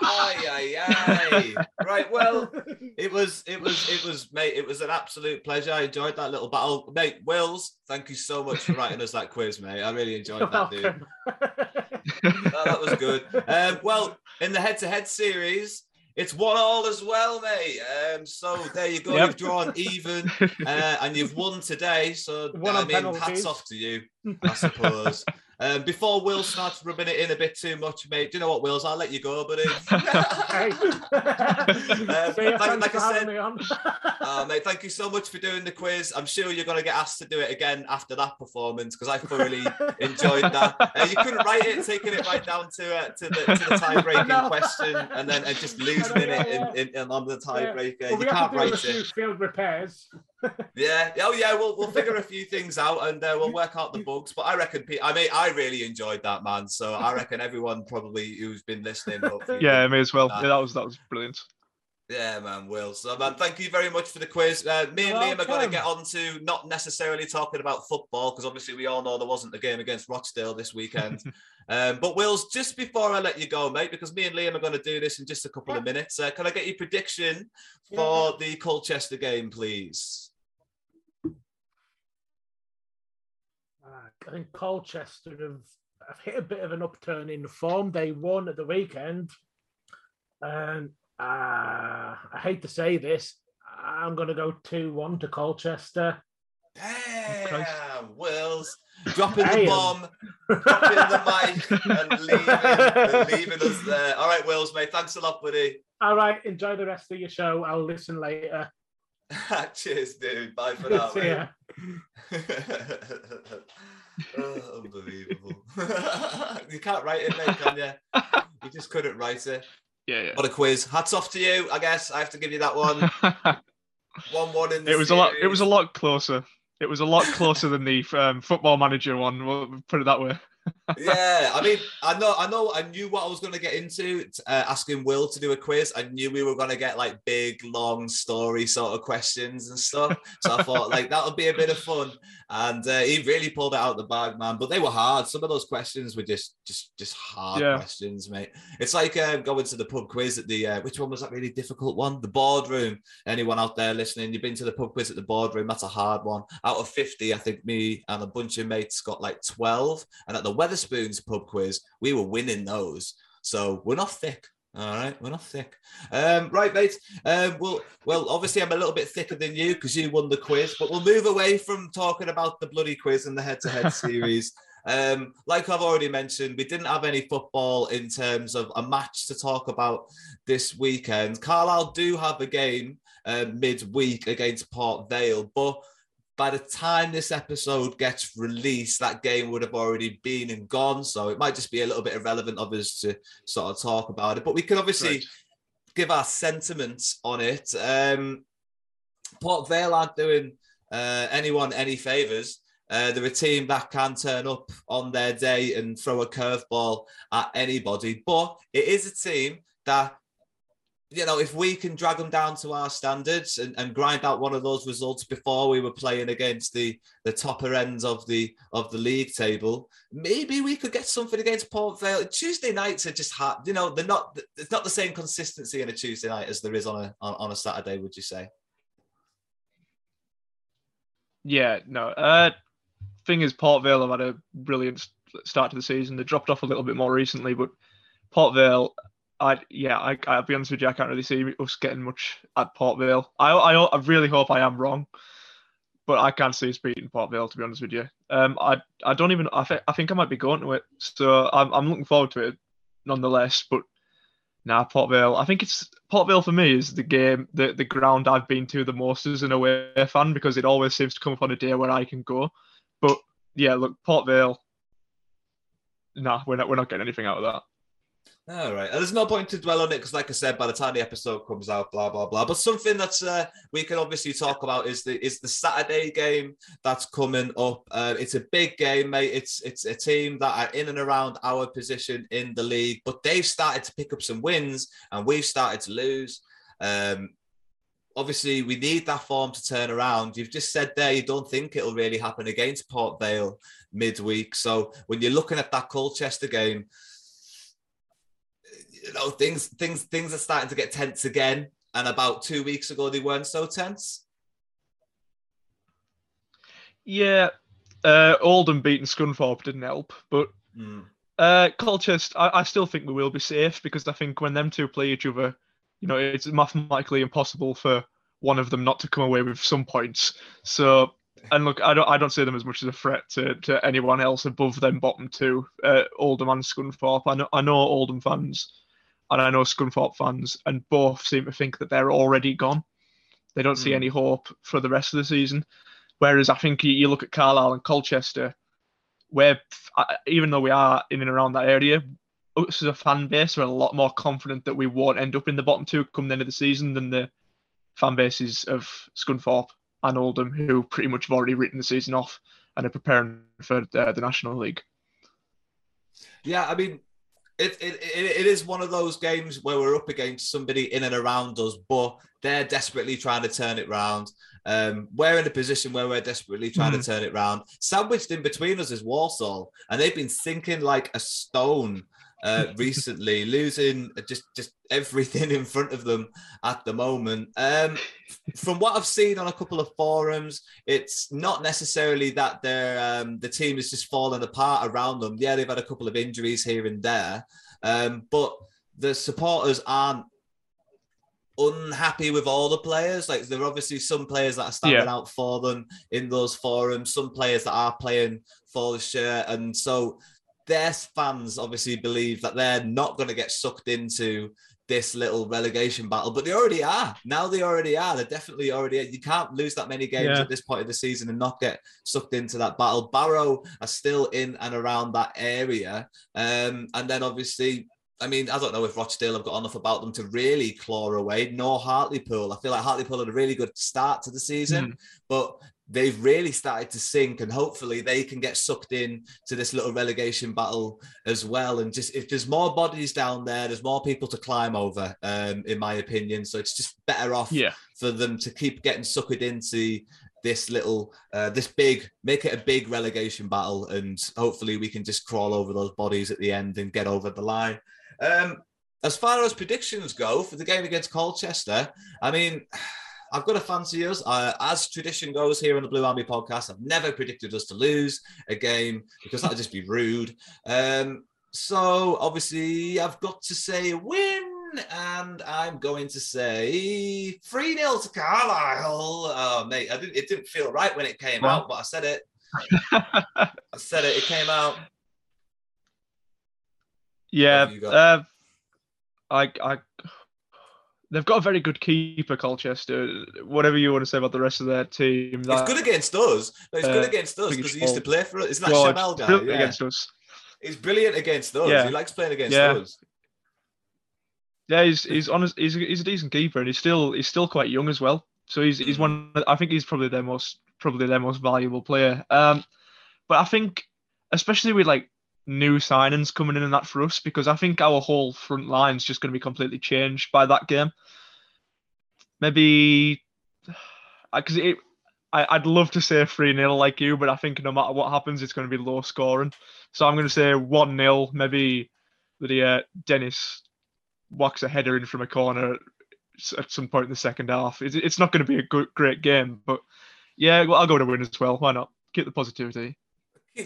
Aye, aye, aye. Right, well, it was, it was, it was, mate. It was an absolute pleasure. I enjoyed that little battle, mate. Wills, thank you so much for writing us that quiz, mate. I really enjoyed You're that, dude. welcome. Oh, that was good. Um, well, in the head-to-head series, it's one all as well, mate. Um, so there you go. Yep. You've drawn even, uh, and you've won today. So Won I on mean, hats off to you, I suppose. Um, before Will starts rubbing it in a bit too much, mate. Do you know what, Wills? I'll let you go, buddy. Uh, See like- like I said- Uh, mate, thank you so much for doing the quiz. I'm sure you're going to get asked to do it again after that performance because I thoroughly enjoyed that. Uh, you couldn't write it, taking it right down to uh, to the to the tie breaking know. question, and then and just losing know, in yeah, it in, yeah. in, in, on the tiebreaker. Well, you we can't have to do write it. field repairs. Yeah. Oh, yeah. We'll we'll figure a few things out and uh, we'll work out the bugs. But I reckon, I mean, I really enjoyed that, man. So I reckon everyone probably who's been listening. Yeah, me as well. Uh, Yeah, that was that was brilliant. Yeah, man, Will. So, man, thank you very much for the quiz. Uh, me and Liam are going to get on to not necessarily talking about football because obviously we all know there wasn't a game against Rochdale this weekend. um, but Will's just before I let you go, mate, because me and Liam are going to do this in just a couple of minutes. Uh, can I get your prediction for the Colchester game, please? I think Colchester have, have hit a bit of an upturn in form. They won at the weekend. And uh, I hate to say this, I'm going to go 2 1 to Colchester. Damn, Wills dropping the bomb, dropping the mic, and leaving, and leaving us there. All right, Wills, mate. Thanks a lot, buddy. All right, enjoy the rest of your show. I'll listen later. Cheers, dude. Bye for now, See ya. oh, unbelievable. you can't write it, mate, can you? You just couldn't write it. Yeah, yeah. What a quiz. Hats off to you, I guess. I have to give you that one. One one in the it was a lot. It was a lot closer. It was a lot closer than the um, football manager one. We'll put it that way. Yeah, I mean, I know, I know, I knew what I was going to get into. Uh, asking Will to do a quiz, I knew we were going to get like big, long story sort of questions and stuff. So I thought like that would be a bit of fun, and uh, he really pulled it out the bag, man. But they were hard. Some of those questions were just, just, just hard Yeah. questions, mate. It's like uh, going to the pub quiz at the. Uh, which one was that really difficult one? The boardroom. Anyone out there listening? You've been to the pub quiz at the boardroom? That's a hard one. Out of fifty, I think me and a bunch of mates got like twelve, and at the Wetherspoons pub quiz, we were winning those. So we're not thick. All right, we're not thick. Um, right, mate. Um, well, well, obviously I'm a little bit thicker than you because you won the quiz, but we'll move away from talking about the bloody quiz and the head-to-head series. Um, like I've already mentioned, we didn't have any football in terms of a match to talk about this weekend. Carlisle do have a game uh, midweek against Port Vale, but by the time this episode gets released, that game would have already been and gone. So it might just be a little bit irrelevant of us to sort of talk about it. But we can obviously Right. give our sentiments on it. Um, Port Vale aren't doing uh, anyone any favors. Uh, they're a team that can turn up on their day and throw a curveball at anybody, but it is a team that, you know, if we can drag them down to our standards and, and grind out one of those results before we were playing against the the topper ends of the of the league table, maybe we could get something against Port Vale. Tuesday nights are just hard, you know. They're not. It's not the same consistency in a Tuesday night as there is on a on, on a Saturday. Would you say? Yeah, no. Uh, thing is, Port Vale have had a brilliant start to the season. They dropped off a little bit more recently, but Port Vale, I yeah, I, I'll be honest with you, I can't really see us getting much at Port Vale. I, I, I really hope I am wrong, but I can't see us beating Port Vale to be honest with you. Um, I I don't even I, th- I think I might be going to it, so I'm I'm looking forward to it nonetheless. But Nah, Port Vale. I think it's Port Vale for me is the game, the the ground I've been to the most as an away fan because it always seems to come up on a day where I can go. But yeah, look, Port Vale. Nah, we're not we're not getting anything out of that. All right. There's no point to dwell on it because, like I said, by the time the episode comes out, blah blah blah. But something that's uh, we can obviously talk about is the is the Saturday game that's coming up. Uh, it's a big game, mate. It's it's a team that are in and around our position in the league, but they've started to pick up some wins, and we've started to lose. Um, obviously, we need that form to turn around. You've just said there you don't think it'll really happen against Port Vale midweek. So when you're looking at that Colchester game know things things things are starting to get tense again and about two weeks ago they weren't so tense Yeah, uh, Oldham beating Scunthorpe didn't help, but Mm. uh, Colchester, I, I still think we will be safe because I think when them two play each other, you know, it's mathematically impossible for one of them not to come away with some points. So, and look, I don't, I don't see them as much as a threat to, to anyone else above them bottom two, uh, Oldham and Scunthorpe. I know, I know Oldham fans, and I know Scunthorpe fans, and both seem to think that they're already gone. They don't see Mm. any hope for the rest of the season. Whereas I think you, you look at Carlisle and Colchester, where even though we are in and around that area, us as a fan base we are a lot more confident that we won't end up in the bottom two come the end of the season than the fan bases of Scunthorpe and Oldham, who pretty much have already written the season off and are preparing for uh, the National League. yeah i mean it, it, it, is one of those games where we're up against somebody in and around us but they're desperately trying to turn it round. Um, we're in a position where we're desperately trying Mhm. to turn it round. Sandwiched in between us is Walsall, and they've been sinking like a stone uh, recently losing just just everything in front of them at the moment um, from what I've seen on a couple of forums, it's not necessarily that they're um, the team is just falling apart around them. Yeah, they've had a couple of injuries here and there, um, but the supporters aren't unhappy with all the players. Like there are obviously some players that are standing Yeah. out for them in those forums, some players that are playing for the shirt, and so their fans obviously believe that they're not going to get sucked into this little relegation battle, but they already are. Now they already are. They're definitely already. You can't lose that many games Yeah. at this point of the season and not get sucked into that battle. Barrow are still in and around that area, um, and then obviously. I mean, I don't know if Rochdale have got enough about them to really claw away, nor Hartlepool. I feel like Hartlepool had a really good start to the season, but they've really started to sink and hopefully they can get sucked in to this little relegation battle as well. And just if there's more bodies down there there's more people to climb over um in my opinion. So it's just better off Yeah. for them to keep getting suckered into this little uh, this big make it a big relegation battle. And hopefully we can just crawl over those bodies at the end and get over the line. Um as far as predictions go for the game against colchester i mean I've got to fancy us. Uh, as tradition goes here on the Blue Army podcast, I've never predicted us to lose a game because that would just be rude. Um, so obviously, I've got to say a win, and I'm going to say 3 0 to Carlisle. Oh, mate, I didn't, it didn't feel right when it came Well- out, but I said it. I said it, it came out. Yeah, have you got? uh, I, I, they've got a very good keeper, Colchester. Whatever you want to say about the rest of their team, He's that, good against us. No, he's good uh, against us because he used to play for us. Isn't that guy? Yeah. against us. He's brilliant against us. Yeah. He likes playing against Yeah. us. Yeah, he's he's honest. He's, he's a decent keeper, and he's still he's still quite young as well. So he's he's one. I think he's probably their most probably their most valuable player. Um, but I think especially with like new signings coming in and that for us, because I think our whole front line is just going to be completely changed by that game. Maybe because it. I, I'd love to say 3 0 like you, but I think no matter what happens, it's going to be low scoring. So I'm going to say 1 0, maybe the uh, Dennis whacks a header in from a corner at some point in the second half. It's, it's not going to be a good, great game, but yeah, well, I'll go to win as well. Why not? Keep the positivity.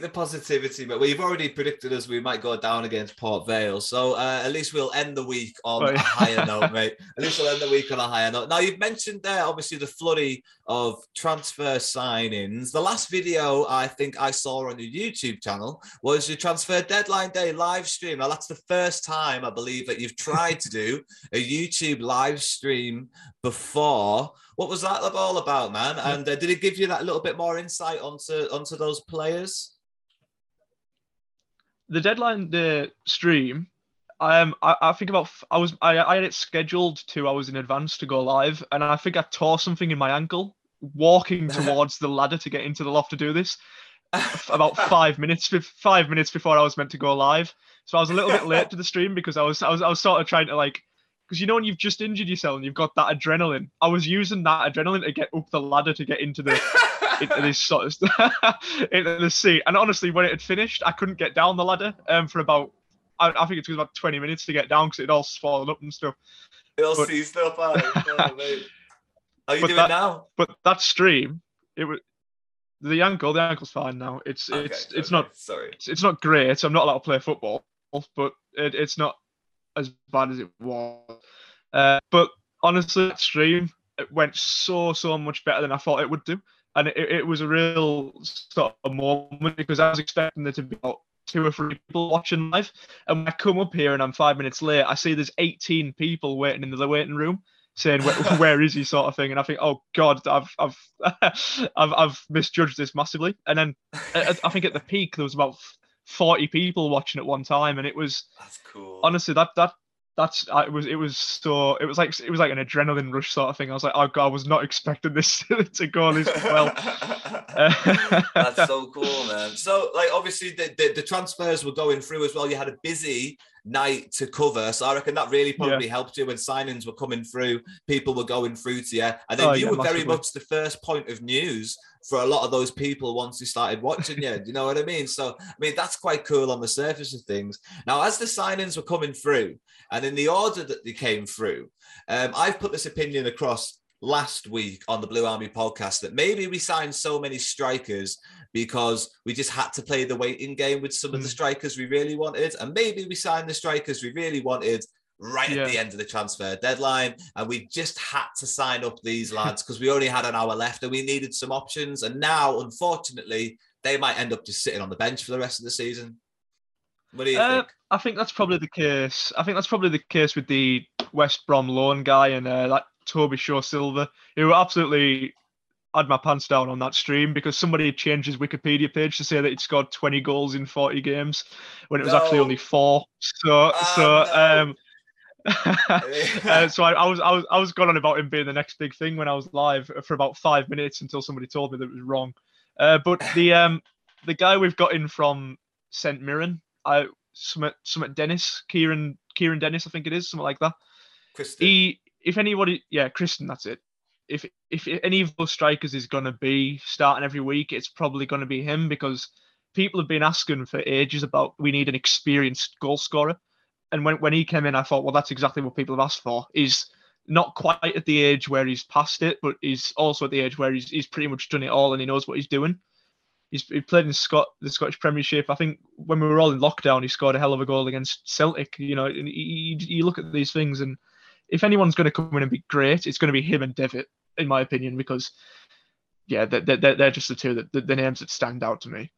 The positivity, but you've already predicted us we might go down against Port Vale, so uh, at least we'll end the week on Oh, a higher note, mate. At least we'll end the week on a higher note. Now you've mentioned there, obviously, the flurry of transfer signings. The last video I think I saw on your YouTube channel was your transfer deadline day live stream. Now that's the first time I believe that you've tried to do a YouTube live stream before. What was that all about, man? And uh, did it give you that little bit more insight onto onto those players? The deadline the stream, um, I, I think about I was I, I had it scheduled two hours in advance to go live, and I think I tore something in my ankle walking towards the ladder to get into the loft to do this. about five minutes five minutes before I was meant to go live. So I was a little bit late to the stream because I was I was I was sort of trying to like because you know when you've just injured yourself and you've got that adrenaline. I was using that adrenaline to get up the ladder to get into the into this sort of into the seat. And honestly, when it had finished, I couldn't get down the ladder um for about I, I think it took about 20 minutes to get down because it all swallowed up and stuff. It all But- seized up. Oh. How you doing that- now? But that stream, it was the ankle. The ankle's fine now. It's Okay, it's it's okay, not Sorry. it's, it's not great. I'm not allowed to play football, but it, it's not as bad as it was. Uh, but honestly, that stream it went so so much better than I thought it would do, and it, it was a real sort of moment because I was expecting there to be about two or three people watching live, and when I come up here and I'm five minutes late, I see there's 18 people waiting in the waiting room. Saying where, where is he, sort of thing, and I think, oh God, I've I've I've, I've misjudged this massively. And then I, I think at the peak there was about 40 people watching at one time, and it was That's cool. honestly that that that's I- it was it was so it was like it was like an adrenaline rush sort of thing. I was like, oh god, I was not expecting this to go this well. That's so cool, man. So, like, obviously, the, the, the transfers were going through as well. You had a busy night to cover, so I reckon that really probably helped you when signings were coming through. People were going through to you, and then Oh, you yeah, were very much the first point of news for a lot of those people once they started watching you. Do you know what I mean? So, I mean, that's quite cool on the surface of things. Now, as the signings were coming through, and in the order that they came through, um, I've put this opinion across last week on the Blue Army podcast that maybe we signed so many strikers because we just had to play the waiting game with some of the Mm. strikers we really wanted. And maybe we signed the strikers we really wanted right Yeah. at the end of the transfer deadline. And we just had to sign up these lads because we only had an hour left and we needed some options. And now, unfortunately, they might end up just sitting on the bench for the rest of the season. What do you Uh, think? I think that's probably the case. I think that's probably the case with the West Brom loan guy and uh, that Tobi Sho-Silva, who absolutely had my pants down on that stream because somebody changed his Wikipedia page to say that he'd scored 20 goals in 40 games when it was actually only four. So, Oh, so, no. um, uh, so I, I was I was I was going on about him being the next big thing when I was live for about five minutes until somebody told me that it was wrong. Uh, but the um the guy we've got in from St Mirren, I Summit Summit Dennis, Kieran Kieran Dennis, I think it is something like that. Kristian. He, if anybody, yeah, Kristian, that's it. If if any of those strikers is going to be starting every week, it's probably going to be him because people have been asking for ages about we need an experienced goal scorer. And when, when he came in, I thought, well, that's exactly what people have asked for. He's not quite at the age where he's past it, but he's also at the age where he's, he's pretty much done it all and he knows what he's doing. He's he played in Scott the Scottish Premiership. I think when we were all in lockdown, he scored a hell of a goal against Celtic. You know, and you, you look at these things, and if anyone's going to come in and be great, it's going to be him and Devitt, in my opinion, because yeah, they're, they're, they're just the two that the, the names that stand out to me.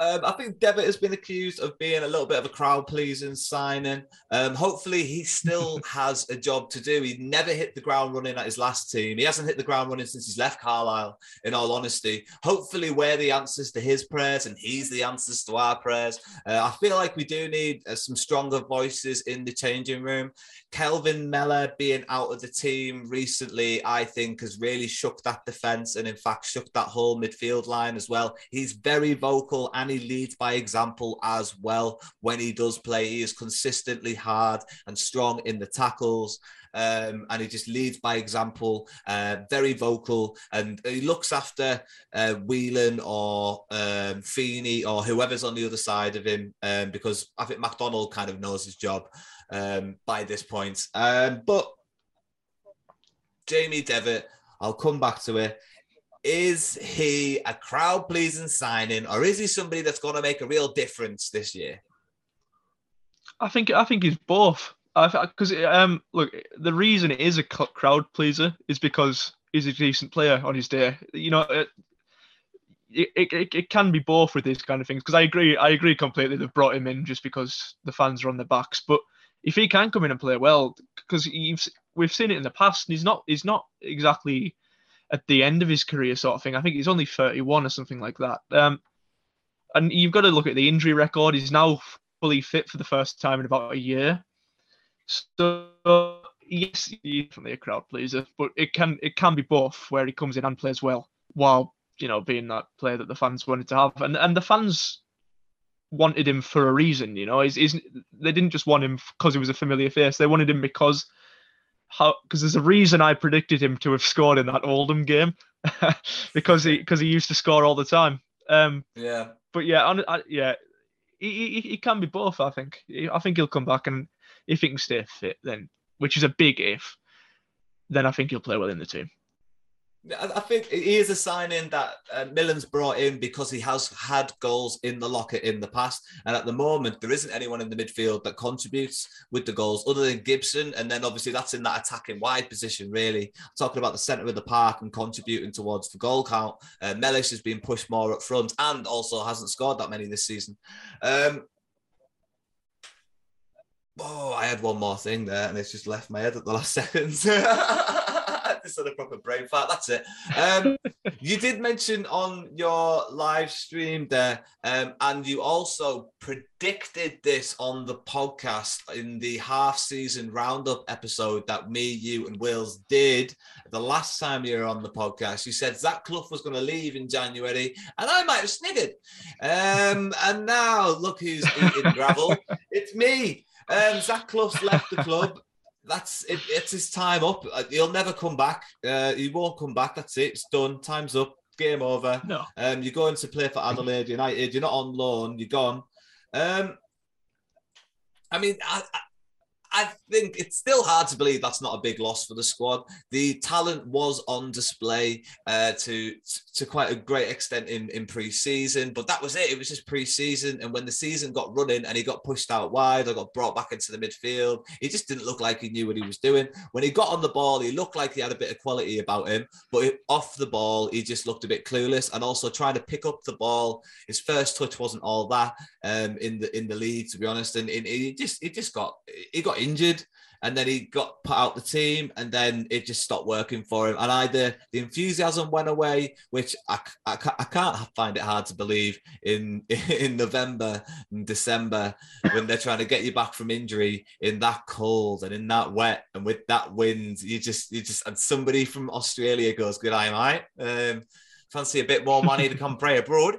Um, I think Devitt has been accused of being a little bit of a crowd pleasing signing. Um, hopefully, he still has a job to do. He never hit the ground running at his last team. He hasn't hit the ground running since he's left Carlisle, in all honesty. Hopefully, we're the answers to his prayers and he's the answers to our prayers. Uh, I feel like we do need uh, some stronger voices in the changing room. Kelvin Mellor being out of the team recently, I think, has really shook that defense and, in fact, shook that whole midfield line as well. He's very vocal and he leads by example as well. When he does play, he is consistently hard and strong in the tackles. Um, and he just leads by example, uh, very vocal, and he looks after uh, Whelan or um, Feeney or whoever's on the other side of him um, because I think McDonald kind of knows his job um, by this point. Um, but Jamie Devitt, I'll come back to it. Is he a crowd pleasing signing, or is he somebody that's going to make a real difference this year? I think I think he's both. Because um, look, the reason it is a crowd pleaser is because he's a decent player on his day. You know, it, it, it, it can be both with these kind of things. Because I agree, I agree completely. They've brought him in just because the fans are on their backs. But if he can come in and play well, because we've seen it in the past, and he's not he's not exactly at the end of his career sort of thing. I think he's only 31 or something like that. Um, and you've got to look at the injury record. He's now fully fit for the first time in about a year. So yes, he's definitely a crowd pleaser, but it can it can be both where he comes in and plays well while you know being that player that the fans wanted to have, and and the fans wanted him for a reason. You know, he's, he's they didn't just want him because he was a familiar face. They wanted him because how because there's a reason I predicted him to have scored in that Oldham game because he because he used to score all the time. Um, yeah. But yeah, on, I, yeah, he, he, he can be both. I think. I think he'll come back and if he can stay fit, then which is a big if, then I think he'll play well in the team. I think he is a signing that uh, Millen's brought in because he has had goals in the locker in the past. And at the moment, there isn't anyone in the midfield that contributes with the goals other than Gibson. And then obviously that's in that attacking wide position, really. Talking about the centre of the park and contributing towards the goal count. Uh, Mellish has been pushed more up front and also hasn't scored that many this season. Um, oh, I had one more thing there and it's just left my head at the last seconds. just had a proper brain fart. That's it. Um, you did mention on your live stream there, um, and you also predicted this on the podcast in the half season roundup episode that me, you, and Wills did the last time you were on the podcast. You said Zach Clough was going to leave in January, and I might have sniggered. Um, and now look who's eating gravel. It's me. Um, Zach Clough's left the club that's it, it's his time up. Uh, he'll never come back. Uh, he won't come back. That's it. It's done. Time's up. Game over. No. Um, you're going to play for Adelaide United. You're not on loan. You're gone. Um, I mean, I, I think it's still hard to believe that's not a big loss for the squad. The talent was on display uh, to to quite a great extent in in pre-season, but that was it. It was just pre-season, and when the season got running and he got pushed out wide or got brought back into the midfield, he just didn't look like he knew what he was doing. When he got on the ball, he looked like he had a bit of quality about him, but off the ball, he just looked a bit clueless. And also trying to pick up the ball, his first touch wasn't all that um, in the in the league, to be honest, and, and he just he just got he got injured and then he got put out the team and then it just stopped working for him. And either the enthusiasm went away which i, I, I can't find it hard to believe in in november and december when they're trying to get you back from injury in that cold and in that wet and with that wind. You just you just and somebody from australia goes good eye mate. Um, fancy a bit more money to come pray abroad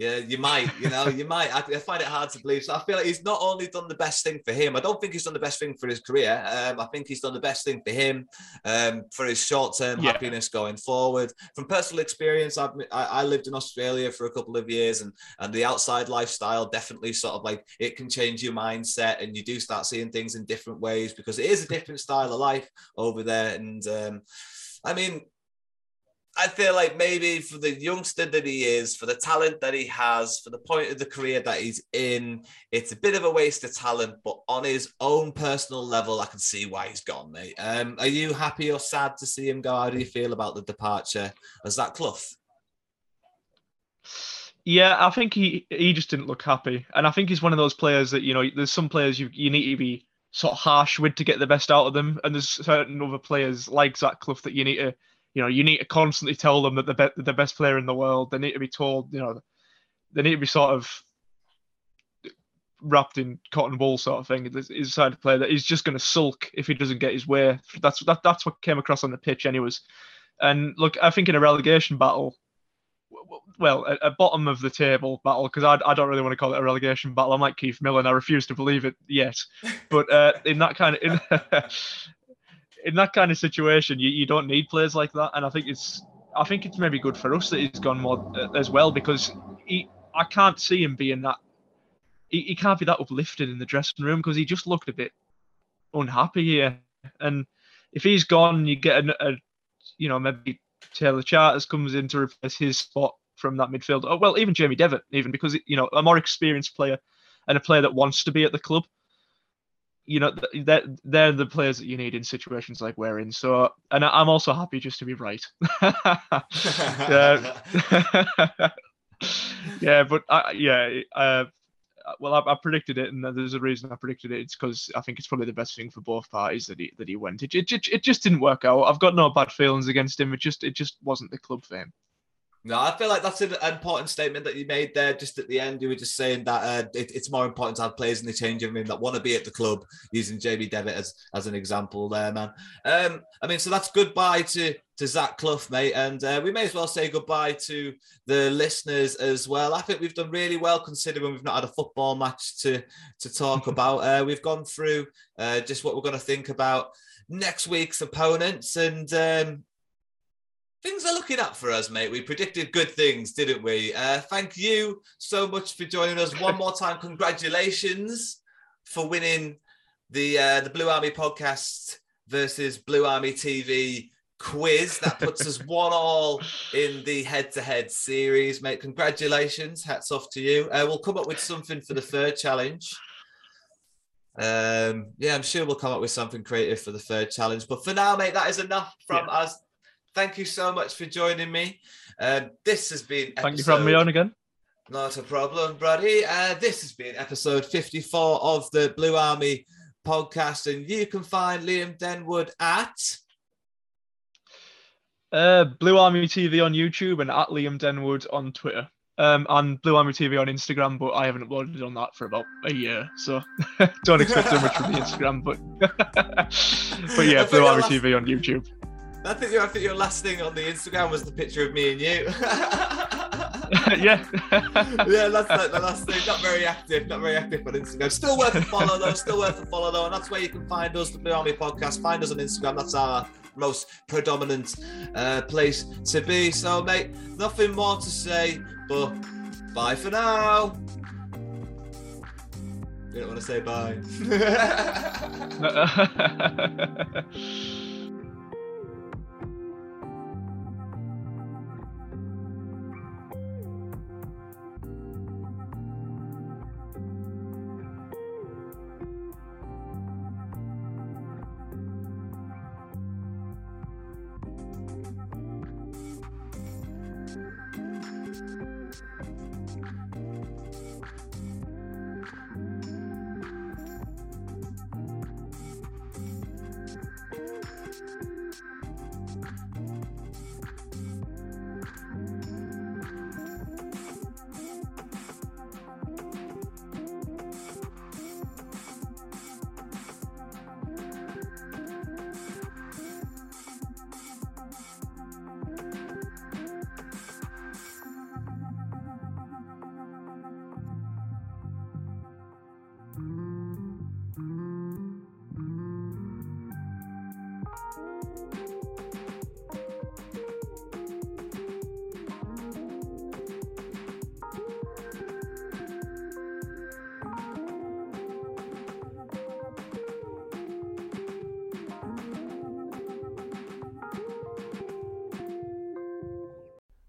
yeah, you might, you know, you might. I, I, find it hard to believe. So I feel like he's not only done the best thing for him. I don't think he's done the best thing for his career. Um, I think he's done the best thing for him, um, for his short-term yeah. happiness going forward. From personal experience, I've, I, I lived in Australia for a couple of years, and and the outside lifestyle definitely sort of like it can change your mindset, and you do start seeing things in different ways because it is a different style of life over there. And um, I mean, I feel like maybe for the youngster that he is, for the talent that he has, for the point of the career that he's in, it's a bit of a waste of talent. But on his own personal level, I can see why he's gone, mate. Um, are you happy or sad to see him go? How do you feel about the departure of that Clough? Yeah, I think he he just didn't look happy, and I think he's one of those players that you know. There's some players you you need to be sort of harsh with to get the best out of them, and there's certain other players like Zach Clough that you need to, you know, you need to constantly tell them that they're be- the best player in the world. They need to be told, you know, they need to be sort of wrapped in cotton wool sort of thing. He's a player that he's just going to sulk if he doesn't get his way. That's that, that's what came across on the pitch, anyways. And look, I think in a relegation battle, well, a, a bottom of the table battle, because I, I don't really want to call it a relegation battle. I'm like Keith Millen, I refuse to believe it yet. But uh, in that kind of in, in that kind of situation, you, you don't need players like that. And I think it's I think it's maybe good for us that he's gone more uh, as well because he I can't see him being that. He, he can't be that uplifted in the dressing room because he just looked a bit unhappy here. And if he's gone, you get a, a you know maybe Taylor Charters comes in to replace his spot from that midfield. Oh, well, even Jamie Devitt, even because you know a more experienced player and a player that wants to be at the club. You know, they're, they're the players that you need in situations like we're in. So, and I'm also happy just to be right. yeah, but I, yeah, uh, well, I, I, predicted it, and there's a reason I predicted it. It's because I think it's probably the best thing for both parties that he that he went. It, it, it just didn't work out. I've got no bad feelings against him. It just it just wasn't the club for him. No, I feel like that's an important statement that you made there. Just at the end, you were just saying that uh, it, it's more important to have players in the changing room that want to be at the club. Using Jamie Devitt as as an example there, man. Um, I mean, so that's goodbye to to Zach Clough, mate, and uh, we may as well say goodbye to the listeners as well. I think we've done really well considering we've not had a football match to to talk about. Uh, we've gone through uh, just what we're going to think about next week's opponents and. Um, things are looking up for us, mate. We predicted good things, didn't we? Uh, thank you so much for joining us one more time. Congratulations for winning the uh, the Blue Army podcast versus Blue Army TV quiz. That puts us one all in the head to head series, mate. Congratulations. Hats off to you. Uh, we'll come up with something for the third challenge. Um, yeah, I'm sure we'll come up with something creative for the third challenge. But for now, mate, that is enough from yeah. us thank you so much for joining me. Uh, this has been. Episode... Thank you for having me on again. Not a problem, buddy. Uh, this has been episode 54 of the Blue Army podcast, and you can find Liam Denwood at. Uh, Blue Army TV on YouTube and at Liam Denwood on Twitter. Um, and Blue Army TV on Instagram, but I haven't uploaded on that for about a year, so don't expect too much from the Instagram. But but yeah, Blue Army last... TV on YouTube. I think, your, I think your last thing on the Instagram was the picture of me and you. yeah. yeah, that's like the last thing. Not very active, not very active on Instagram. Still worth a follow though, still worth a follow though. And that's where you can find us, the Blue Army Podcast. Find us on Instagram. That's our most predominant uh, place to be. So, mate, nothing more to say, but bye for now. You don't want to say bye.